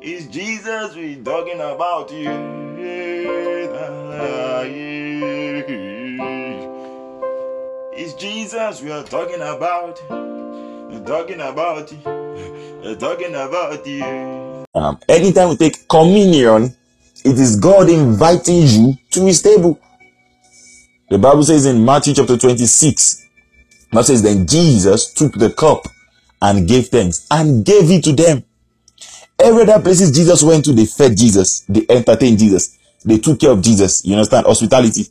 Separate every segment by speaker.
Speaker 1: It's Jesus we talking about you. It's Jesus we are talking about. We're talking about you. We're talking about you. Um, anytime we take communion, it is God inviting you to his table. The Bible says in Matthew chapter 26, Bible says, Then Jesus took the cup and gave thanks and gave it to them. Every other places Jesus went to, they fed Jesus, they entertained Jesus, they took care of Jesus. You understand? Hospitality.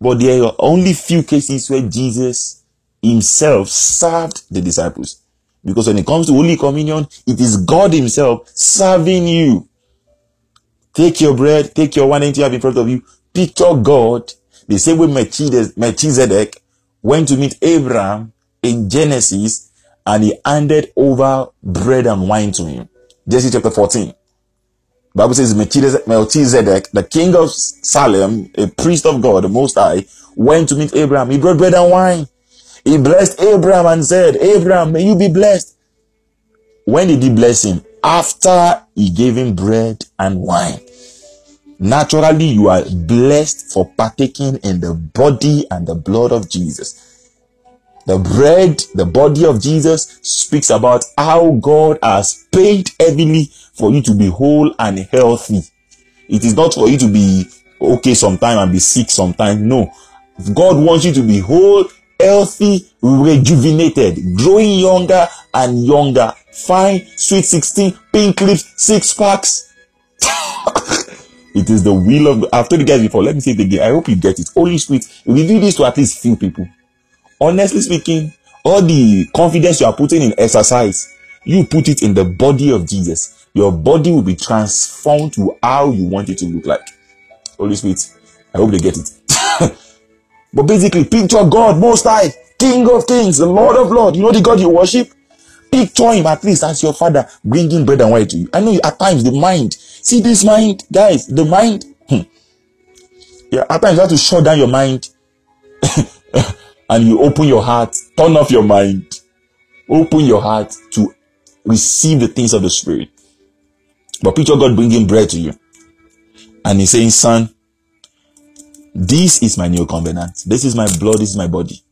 Speaker 1: But there are only few cases where Jesus himself served the disciples. Because when it comes to Holy Communion, it is God himself serving you. Take your bread, take your wine that you have in front of you. Picture God. The same way Melchizedek went to meet Abraham in Genesis and he handed over bread and wine to him. Genesis chapter 14. Bible says Melchizedek, the king of Salem, a priest of God, the Most High, went to meet Abraham. He brought bread and wine. He blessed Abraham and said, Abraham, may you be blessed. When did he bless him? After he gave him bread and wine. Naturally, you are blessed for partaking in the body and the blood of Jesus. The bread, the body of Jesus speaks about how God has paid heavily for you to be whole and healthy. It is not for you to be okay sometime and be sick sometime. No. God wants you to be whole healthy, rejuvenated, growing younger and younger, fine, sweet 16, pink lips, six packs. it is the will of God. I've told you guys before. Let me say it again. I hope you get it. Holy Spirit, reveal this to at least few people. Honestly speaking, all the confidence you are putting in exercise, you put it in the body of Jesus. Your body will be transformed to how you want it to look like. Holy Spirit, I hope they get it. But basically, picture God most high, King of kings, the Lord of lords. You know the God you worship? Picture him at least as your father bringing bread and wine to you. I know at times the mind, see this mind, guys, the mind. Hmm. Yeah, at times you have to shut down your mind and you open your heart, turn off your mind, open your heart to receive the things of the Spirit. But picture God bringing bread to you and He's saying, Son, this is my new covenant. This is my blood. This is my body.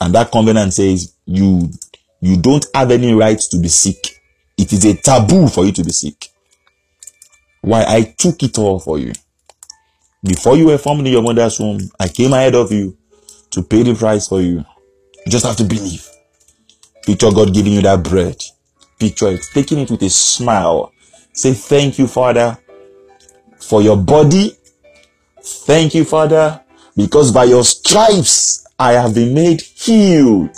Speaker 1: And that covenant says you, you don't have any right to be sick. It is a taboo for you to be sick. Why? I took it all for you. Before you were formed in your mother's womb, I came ahead of you to pay the price for you. You just have to believe. Picture God giving you that bread. Picture it, taking it with a smile. Say, thank you, Father, for your body Thank you, Father, because by your stripes I have been made healed.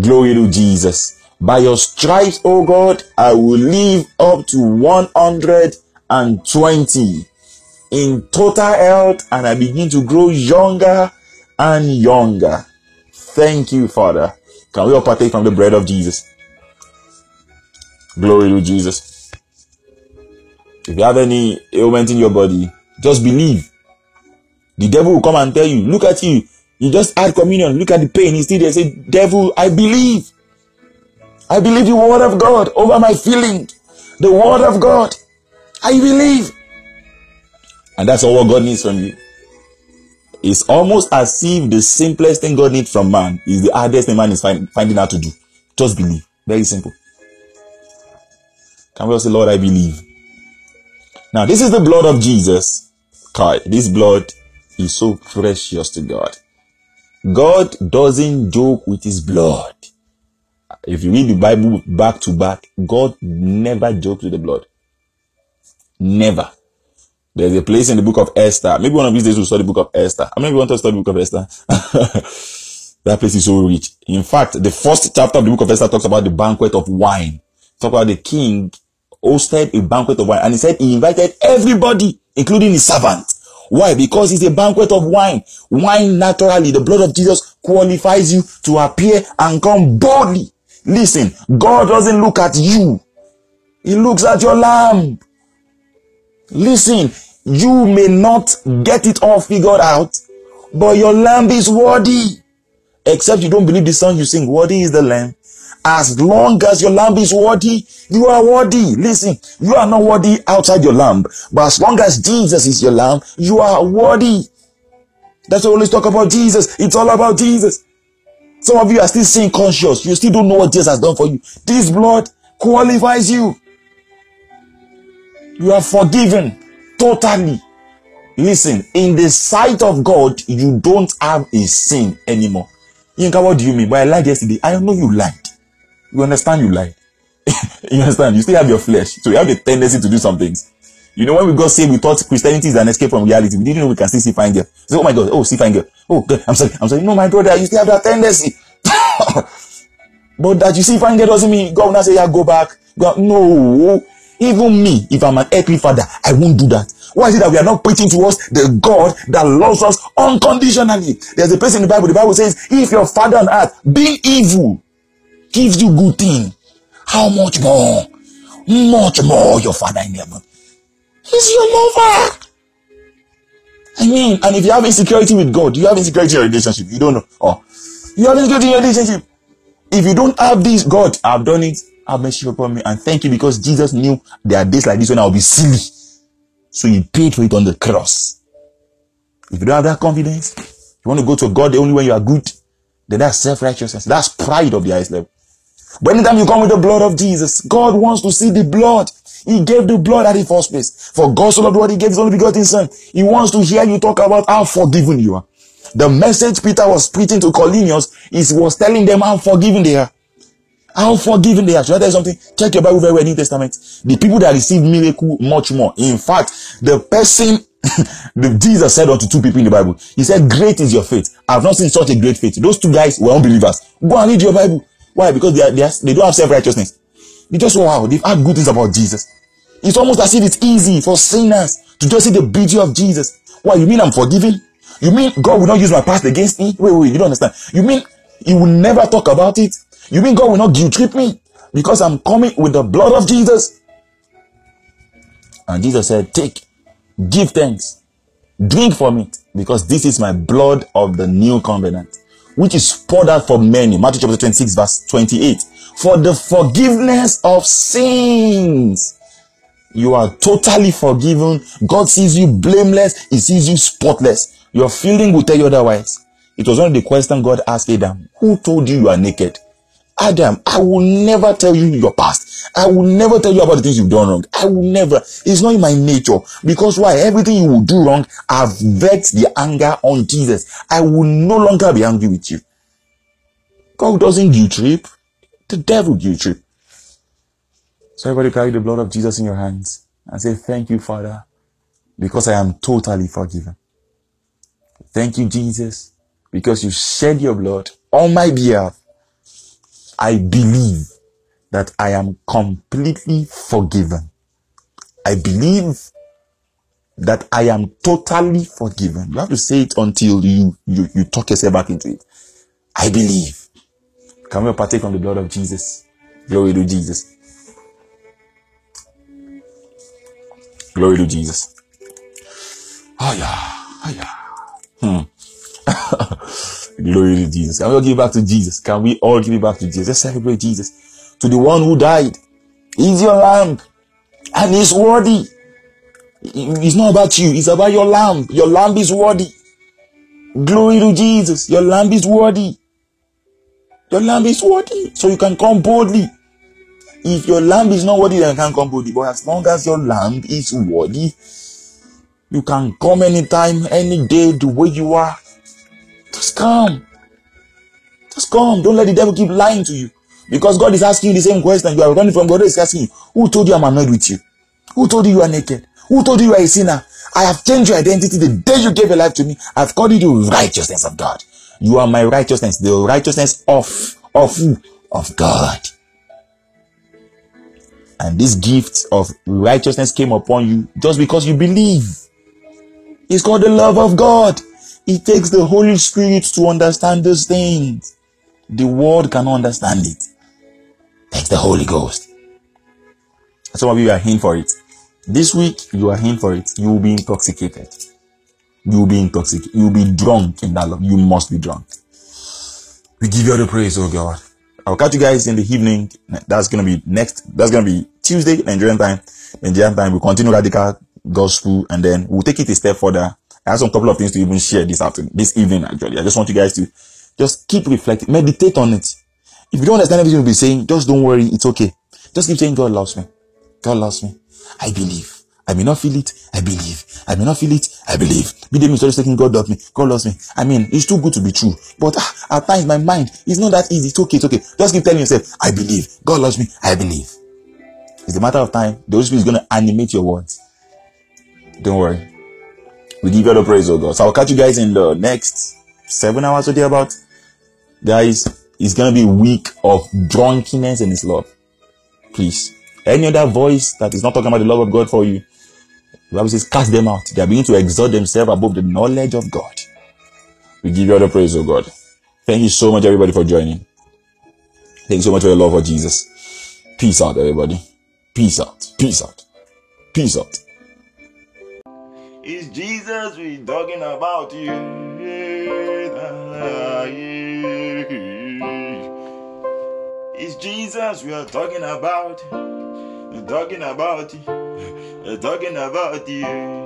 Speaker 1: Glory to Jesus. By your stripes, oh God, I will live up to 120 in total health and I begin to grow younger and younger. Thank you, Father. Can we all partake from the bread of Jesus? Glory to Jesus. If you have any ailment in your body, just believe. The devil will come and tell you, look at you. You just had communion. Look at the pain. He's still there. Say, devil, I believe. I believe the word of God over my feeling. The word of God. I believe. And that's all what God needs from you. It's almost as if the simplest thing God needs from man is the hardest thing man is find, finding out to do. Just believe. Very simple. Can we all say, Lord, I believe? Now, this is the blood of Jesus. God, this blood is so precious to God. God doesn't joke with his blood. If you read the Bible back to back, God never jokes with the blood. Never. There's a place in the book of Esther. Maybe one of these days we'll study the book of Esther. I maybe want to study the book of Esther. that place is so rich. In fact, the first chapter of the book of Esther talks about the banquet of wine. Talk about the king hosted a banquet of wine and he said he invited everybody, including his servant. Why? Because it's a banquet of wine. Wine naturally, the blood of Jesus qualifies you to appear and come boldly. Listen, God doesn't look at you. He looks at your lamb. Listen, you may not get it all figured out, but your lamb is worthy. Except you don't believe the song you sing. Worthy is the lamb As long as your lamb is worthy, you are worthy. Listen, you are not worthy outside your lamb, but as long as Jesus is your lamb, you are worthy. That's why we always talk about Jesus. It's all about Jesus. Some of you are still sin conscious. You still don't know what Jesus has done for you. This blood qualifies you. You are forgiven totally. Listen, in the sight of God, you don't have a sin anymore. Yinka, what do you mean? But I lied yesterday. I know you lied. You understand you lied. you understand? You still have your flesh. So you have a tendency to do some things. You know, when we got saved, we thought Christianity is an escape from reality. We didn't know we can still see fine girl. So, oh my God, oh, see fine girl. Oh, God, I'm sorry, I'm sorry. No, my brother, you still have that tendency. but that you see fine girl doesn't mean God will not say, yeah, go back. Go, no. Even me, if I'm an earthly father, I won't do that. Why is it that we are not preaching to us the God that loves us unconditionally? There's a place in the Bible, the Bible says, if your father on earth, being evil, gives you good thing, how much more? Much more your father in heaven. He's your lover. I mean, and if you have insecurity with God, you have insecurity in your relationship. You don't know. Oh, you have insecurity in your relationship. If you don't have this, God, I've done it. Have mercy upon me and thank you because Jesus knew there are days like this when I'll be silly. So he paid for it on the cross. If you don't have that confidence, you want to go to God only when you are good, then that's self-righteousness. That's pride of the highest level. But anytime you come with the blood of Jesus, God wants to see the blood. He gave the blood at the first place. For God so loved what he gave his only begotten son. He wants to hear you talk about how forgiven you are. The message Peter was preaching to Cornelius is was telling them how forgiven they are. How forgiving they are. Should I tell you something? Check your Bible very well, New Testament. The people that receive miracle much more. In fact, the person the Jesus said unto two people in the Bible, He said, Great is your faith. I have not seen such a great faith. Those two guys were unbelievers. Go and read your Bible. Why? Because they, are, they, are, they don't have self-righteousness. They just wow, they've heard good things about Jesus. It's almost as if it's easy for sinners to just see the beauty of Jesus. Why? You mean I'm forgiven? You mean God will not use my past against me? Wait, wait, you don't understand. You mean He will never talk about it? You mean God will not guilt trip me because I'm coming with the blood of Jesus? And Jesus said, Take, give thanks, drink from it, because this is my blood of the new covenant, which is poured out for many. Matthew chapter 26, verse 28. For the forgiveness of sins. You are totally forgiven. God sees you blameless. He sees you spotless. Your feeling will tell you otherwise. It was only the question God asked Adam. Who told you you are naked? Adam, I will never tell you your past. I will never tell you about the things you've done wrong. I will never. It's not in my nature. Because why? Everything you will do wrong, I've vexed the anger on Jesus. I will no longer be angry with you. God doesn't guilt trip. The devil guilt trip. So everybody carry the blood of Jesus in your hands and say, thank you, Father, because I am totally forgiven. Thank you, Jesus, because you shed your blood on my behalf I believe that I am completely forgiven. I believe that I am totally forgiven. You have to say it until you, you, you talk yourself back into it. I believe. Can we partake from the blood of Jesus? Glory to Jesus. Glory to Jesus. Oh yeah. Oh yeah. Hmm. Glory to Jesus. Can we all give back to Jesus? Can we all give it back to Jesus? Let's celebrate Jesus. To the one who died. He's your lamb. And he's worthy. It's not about you. It's about your lamb. Your lamb is worthy. Glory to Jesus. Your lamb is worthy. Your lamb is worthy. So you can come boldly. If your lamb is not worthy, then you can't come boldly. But as long as your lamb is worthy, you can come anytime, any day, the way you are. Just come. Just come. Don't let the devil keep lying to you. Because God is asking you the same question. You are running from God. Is asking you, Who told you I'm annoyed with you? Who told you you are naked? Who told you you are a sinner? I have changed your identity the day you gave your life to me. I've called you the righteousness of God. You are my righteousness, the righteousness of of who? Of God. And this gift of righteousness came upon you just because you believe. It's called the love of God. It takes the Holy Spirit to understand those things. The world cannot understand it. Takes the Holy Ghost. Some of you are in for it. This week, you are in for it. You will be intoxicated. You will be intoxicated. You will be drunk in that love. You must be drunk. We give you all the praise, oh God. I'll catch you guys in the evening. That's gonna be next. That's gonna be Tuesday, Nigerian time. Nigerian time. We'll continue radical gospel, and then we'll take it a step further. I have some couple of things to even share this afternoon, this evening. Actually, I just want you guys to just keep reflecting, meditate on it. If you don't understand everything we'll be saying, just don't worry. It's okay. Just keep saying, God loves me. God loves me. I believe. I may not feel it. I believe. I may not feel it. I believe. Be is always thinking God loves me. God loves me. I mean, it's too good to be true. But ah, at times my mind is not that easy. It's okay. It's okay. Just keep telling yourself, I believe. God loves me. I believe. It's a matter of time. The Holy Spirit is going to animate your words. Don't worry. We give you the praise, oh God. So I'll catch you guys in the next seven hours or thereabout. Guys, it's gonna be week of drunkenness in His love. Please, any other voice that is not talking about the love of God for you, the Bible says, cast them out. They are beginning to exalt themselves above the knowledge of God. We give you all the praise, oh God. Thank you so much, everybody, for joining. Thank you so much for your love for Jesus. Peace out, everybody. Peace out. Peace out. Peace out.
Speaker 2: It's Jesus we talking about you. It's Jesus we are talking about. We're talking about you. We're talking about you.